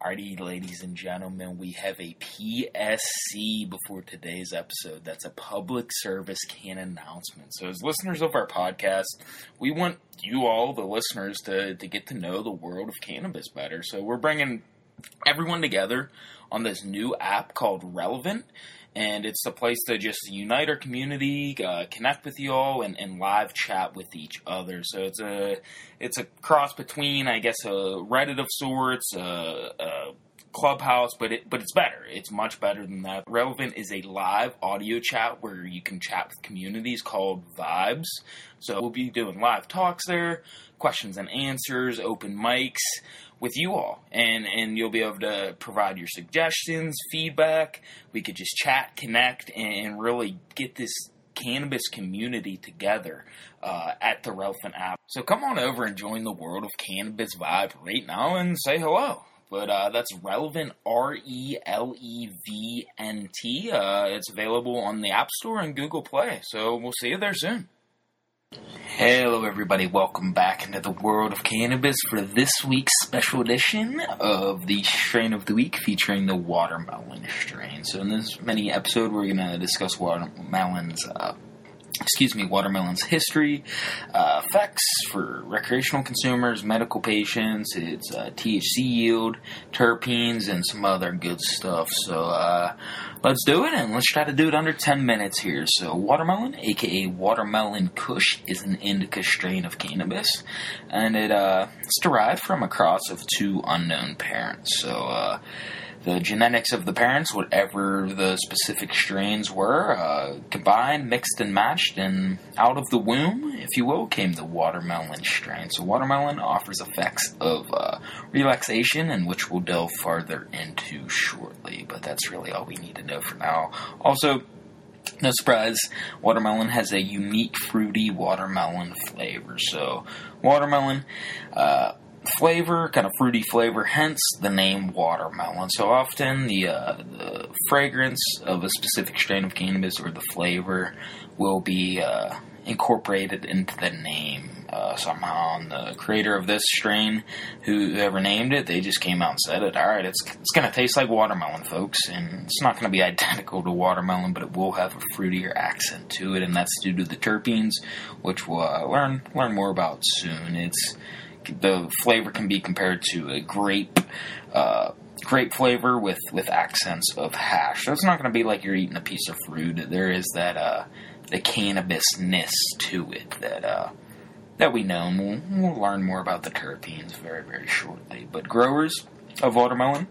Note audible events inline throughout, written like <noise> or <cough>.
Alrighty, ladies and gentlemen, we have a PSC before today's episode. That's a public service can announcement. So, as listeners of our podcast, we want you all, the listeners, to, to get to know the world of cannabis better. So, we're bringing everyone together on this new app called Relevant and it's the place to just unite our community, uh, connect with you all, and, and, live chat with each other. So it's a it's a cross between, I guess, a Reddit of sorts, a, a Clubhouse, but it but it's better. It's much better than that. Relevant is a live audio chat where you can chat with communities called Vibes. So we'll be doing live talks there, questions and answers, open mics with you all, and and you'll be able to provide your suggestions, feedback. We could just chat, connect, and really get this cannabis community together uh, at the Relevant app. So come on over and join the world of cannabis vibe right now and say hello. But uh, that's relevant R E L E V N T. Uh, it's available on the App Store and Google Play. So we'll see you there soon. Hello, everybody. Welcome back into the world of cannabis for this week's special edition of the Strain of the Week featuring the watermelon strain. So, in this mini episode, we're going to discuss watermelon's uh, excuse me, watermelon's history, uh, effects for recreational consumers, medical patients, its uh, THC yield, terpenes, and some other good stuff. So uh, let's do it, and let's try to do it under 10 minutes here. So, watermelon, aka watermelon Kush, is an indica strain of cannabis, and it, uh, it's derived from a cross of two unknown parents. So, uh, the genetics of the parents, whatever the specific strains were, uh, combined, mixed, and matched, and out of the womb, if you will, came the watermelon strain. So, watermelon offers effects of uh, relaxation, and which we'll delve farther into shortly, but that's really all we need to know for now. Also, no surprise, watermelon has a unique fruity watermelon flavor. So, watermelon, uh, flavor, kind of fruity flavor, hence the name watermelon. So often the, uh, the fragrance of a specific strain of cannabis or the flavor will be uh, incorporated into the name uh, somehow. And the creator of this strain, whoever named it, they just came out and said it. All right, it's it's going to taste like watermelon, folks, and it's not going to be <laughs> identical to watermelon, but it will have a fruitier accent to it, and that's due to the terpenes, which we'll uh, learn learn more about soon. It's the flavor can be compared to a grape uh, grape flavor with with accents of hash. So it's not going to be like you're eating a piece of fruit. There is that uh, the cannabisness to it that uh, that we know. And we'll, we'll learn more about the terpenes very very shortly. But growers of watermelon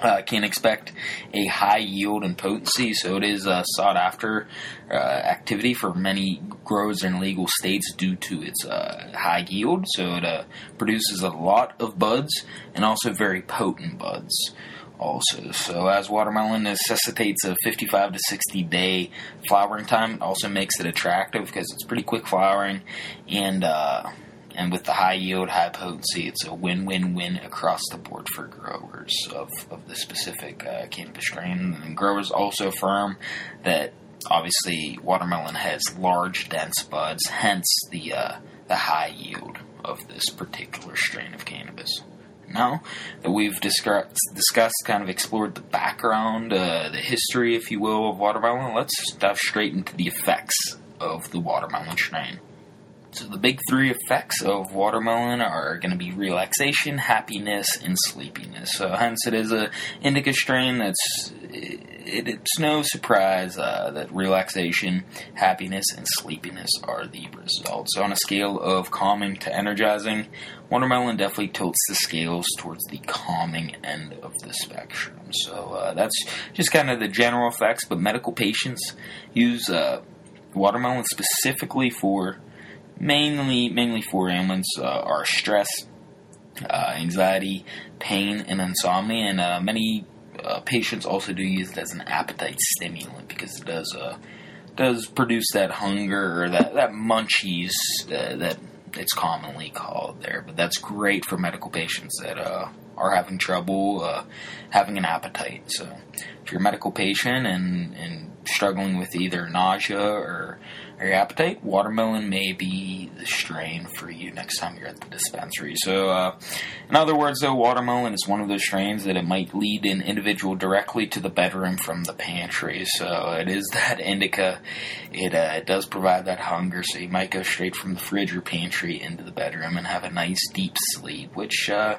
uh, can expect a high yield and potency, so it is a sought after uh, activity for many growers in legal states due to its uh, high yield. So it uh, produces a lot of buds and also very potent buds. Also, so as watermelon necessitates a 55 to 60 day flowering time, it also makes it attractive because it's pretty quick flowering and uh, and with the high yield, high potency, it's a win win win across the board for growers of, of the specific uh, cannabis strain. And growers also affirm that obviously watermelon has large, dense buds, hence the, uh, the high yield of this particular strain of cannabis. Now that we've discussed, discussed kind of explored the background, uh, the history, if you will, of watermelon, let's dive straight into the effects of the watermelon strain. So the big three effects of watermelon are going to be relaxation, happiness, and sleepiness. So hence it is a indica strain that's it, it's no surprise uh, that relaxation, happiness, and sleepiness are the results. So on a scale of calming to energizing, watermelon definitely tilts the scales towards the calming end of the spectrum. So uh, that's just kind of the general effects. But medical patients use uh, watermelon specifically for mainly mainly for ailments uh, are stress, uh, anxiety, pain, and insomnia. And uh, many uh, patients also do use it as an appetite stimulant because it does uh, does produce that hunger or that that munchies uh, that it's commonly called there. But that's great for medical patients that are having trouble uh, having an appetite. So, if you're a medical patient and, and struggling with either nausea or, or your appetite, watermelon may be the strain for you next time you're at the dispensary. So, uh, in other words, though, watermelon is one of those strains that it might lead an individual directly to the bedroom from the pantry. So, it is that <laughs> indica. It, uh, it does provide that hunger, so you might go straight from the fridge or pantry into the bedroom and have a nice deep sleep, which uh,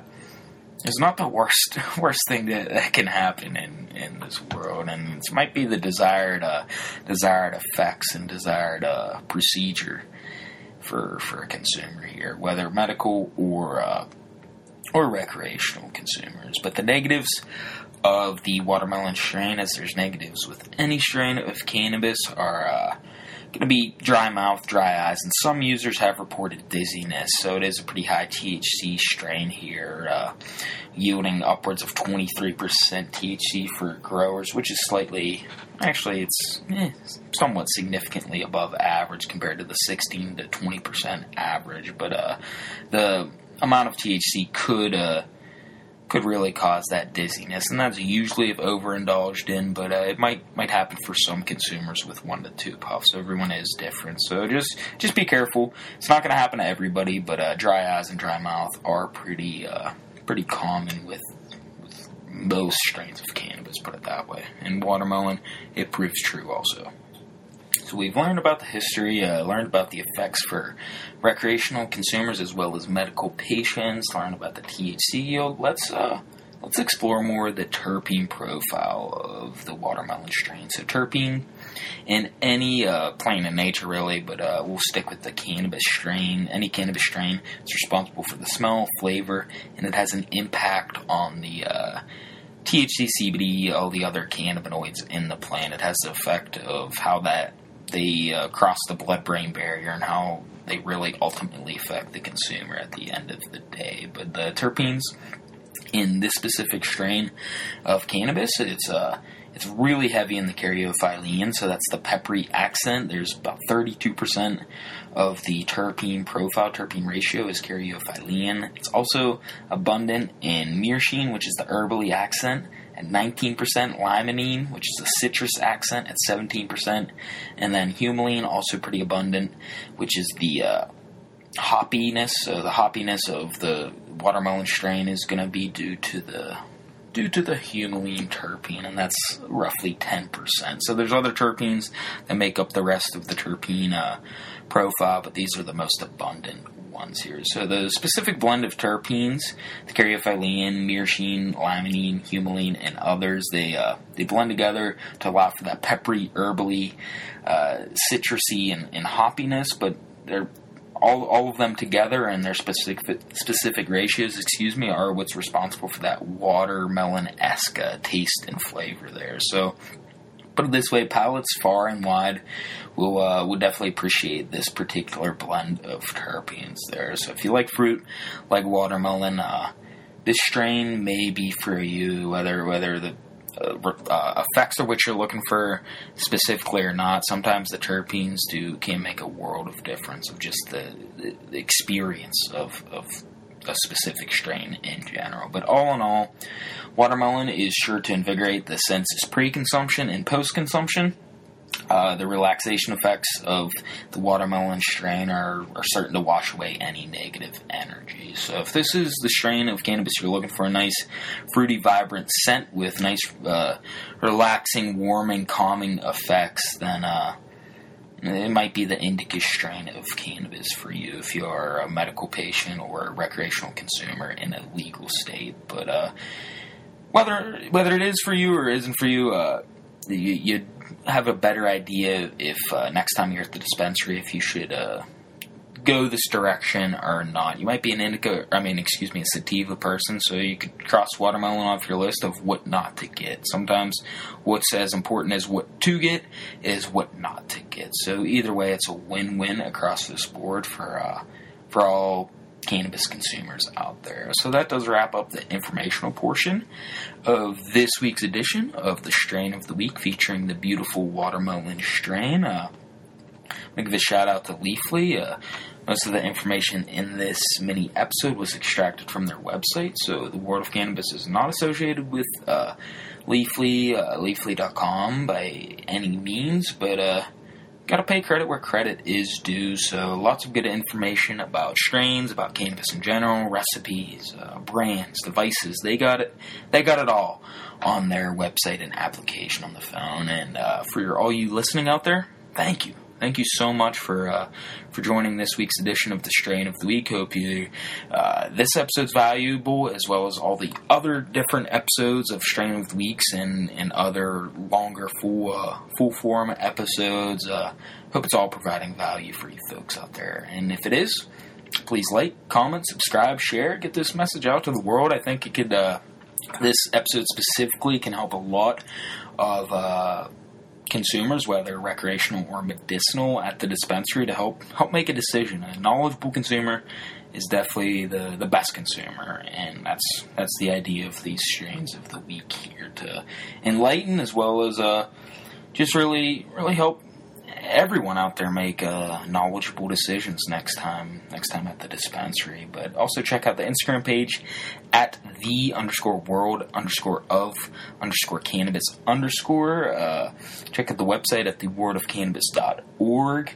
is not the worst <laughs> worst thing that, that can happen in, in this world, and it might be the desired uh, desired effects and desired uh, procedure for for a consumer here, whether medical or uh, or recreational consumers. But the negatives of the watermelon strain, as there's negatives with any strain of cannabis, are uh, going to be dry mouth, dry eyes, and some users have reported dizziness. So it is a pretty high THC strain here, uh, yielding upwards of 23% THC for growers, which is slightly, actually, it's eh, somewhat significantly above average compared to the 16 to 20% average. But uh, the amount of THC could. Uh, could really cause that dizziness, and that's usually if overindulged in. But uh, it might might happen for some consumers with one to two puffs. Everyone is different, so just just be careful. It's not going to happen to everybody, but uh, dry eyes and dry mouth are pretty uh, pretty common with with most strains of cannabis. Put it that way. And watermelon, it proves true also. So we've learned about the history, uh, learned about the effects for recreational consumers as well as medical patients, learned about the THC yield. Let's uh, let's explore more the terpene profile of the watermelon strain. So terpene in any uh, plane of nature, really, but uh, we'll stick with the cannabis strain. Any cannabis strain is responsible for the smell, flavor, and it has an impact on the uh, THC, CBD, all the other cannabinoids in the plant. It has the effect of how that they uh, cross the blood-brain barrier and how they really ultimately affect the consumer at the end of the day. But the terpenes in this specific strain of cannabis, it's uh, it's really heavy in the caryophyllene, so that's the peppery accent. There's about 32% of the terpene profile, terpene ratio is caryophyllene. It's also abundant in myrcene, which is the herbally accent at 19%, limonene, which is a citrus accent, at 17%, and then humulene, also pretty abundant, which is the uh, hoppiness. So the hoppiness of the watermelon strain is going to be due to the due to the humulene terpene, and that's roughly 10%. So there's other terpenes that make up the rest of the terpene uh, profile, but these are the most abundant ones here. So the specific blend of terpenes, the caryophyllene, myrcene, limonene, humulene, and others, they uh, they blend together to allow for that peppery, herbally, uh, citrusy, and, and hoppiness. But they're all, all of them together and their specific specific ratios, excuse me, are what's responsible for that watermelon esque uh, taste and flavor there. So put it this way, palates far and wide will uh, will definitely appreciate this particular blend of terpenes there. So if you like fruit, like watermelon, uh, this strain may be for you. Whether whether the uh, uh, effects are what you're looking for specifically or not. Sometimes the terpenes do can make a world of difference of just the, the, the experience of, of a specific strain in general. But all in all, watermelon is sure to invigorate the senses pre-consumption and post-consumption. Uh, the relaxation effects of the watermelon strain are, are certain to wash away any negative energy. So, if this is the strain of cannabis you're looking for, a nice, fruity, vibrant scent with nice, uh, relaxing, warming, calming effects, then uh, it might be the indica strain of cannabis for you if you are a medical patient or a recreational consumer in a legal state. But uh, whether whether it is for you or isn't for you, uh, you, you have a better idea if uh, next time you're at the dispensary if you should uh, go this direction or not. You might be an indica, I mean, excuse me, a sativa person, so you could cross watermelon off your list of what not to get. Sometimes what's as important as what to get is what not to get. So either way, it's a win-win across this board for uh, for all cannabis consumers out there. So that does wrap up the informational portion of this week's edition of the Strain of the Week featuring the beautiful watermelon strain. Uh, Give a shout out to Leafly. Uh, Most of the information in this mini episode was extracted from their website, so the World of Cannabis is not associated with uh, Leafly, uh, Leafly.com by any means, but uh, gotta pay credit where credit is due. So lots of good information about strains, about cannabis in general, recipes, uh, brands, devices. They got it. They got it all on their website and application on the phone. And uh, for your, all you listening out there, thank you. Thank you so much for uh, for joining this week's edition of the Strain of the Week. Hope you uh, this episode's valuable as well as all the other different episodes of Strain of the Weeks and, and other longer full uh, full form episodes. Uh, hope it's all providing value for you folks out there. And if it is, please like, comment, subscribe, share, get this message out to the world. I think it could. Uh, this episode specifically can help a lot of uh, consumers, whether recreational or medicinal, at the dispensary to help help make a decision. A knowledgeable consumer is definitely the, the best consumer, and that's that's the idea of these strains of the week here to enlighten as well as uh, just really really help everyone out there make uh, knowledgeable decisions next time next time at the dispensary. But also check out the Instagram page at the underscore world underscore of underscore cannabis underscore. Uh, check out the website at theworldofcannabis.org.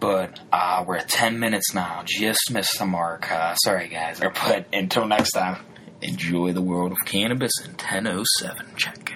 But uh, we're at 10 minutes now. Just missed the mark. Uh, sorry, guys. <laughs> But until next time, enjoy the world of cannabis in 1007. Check.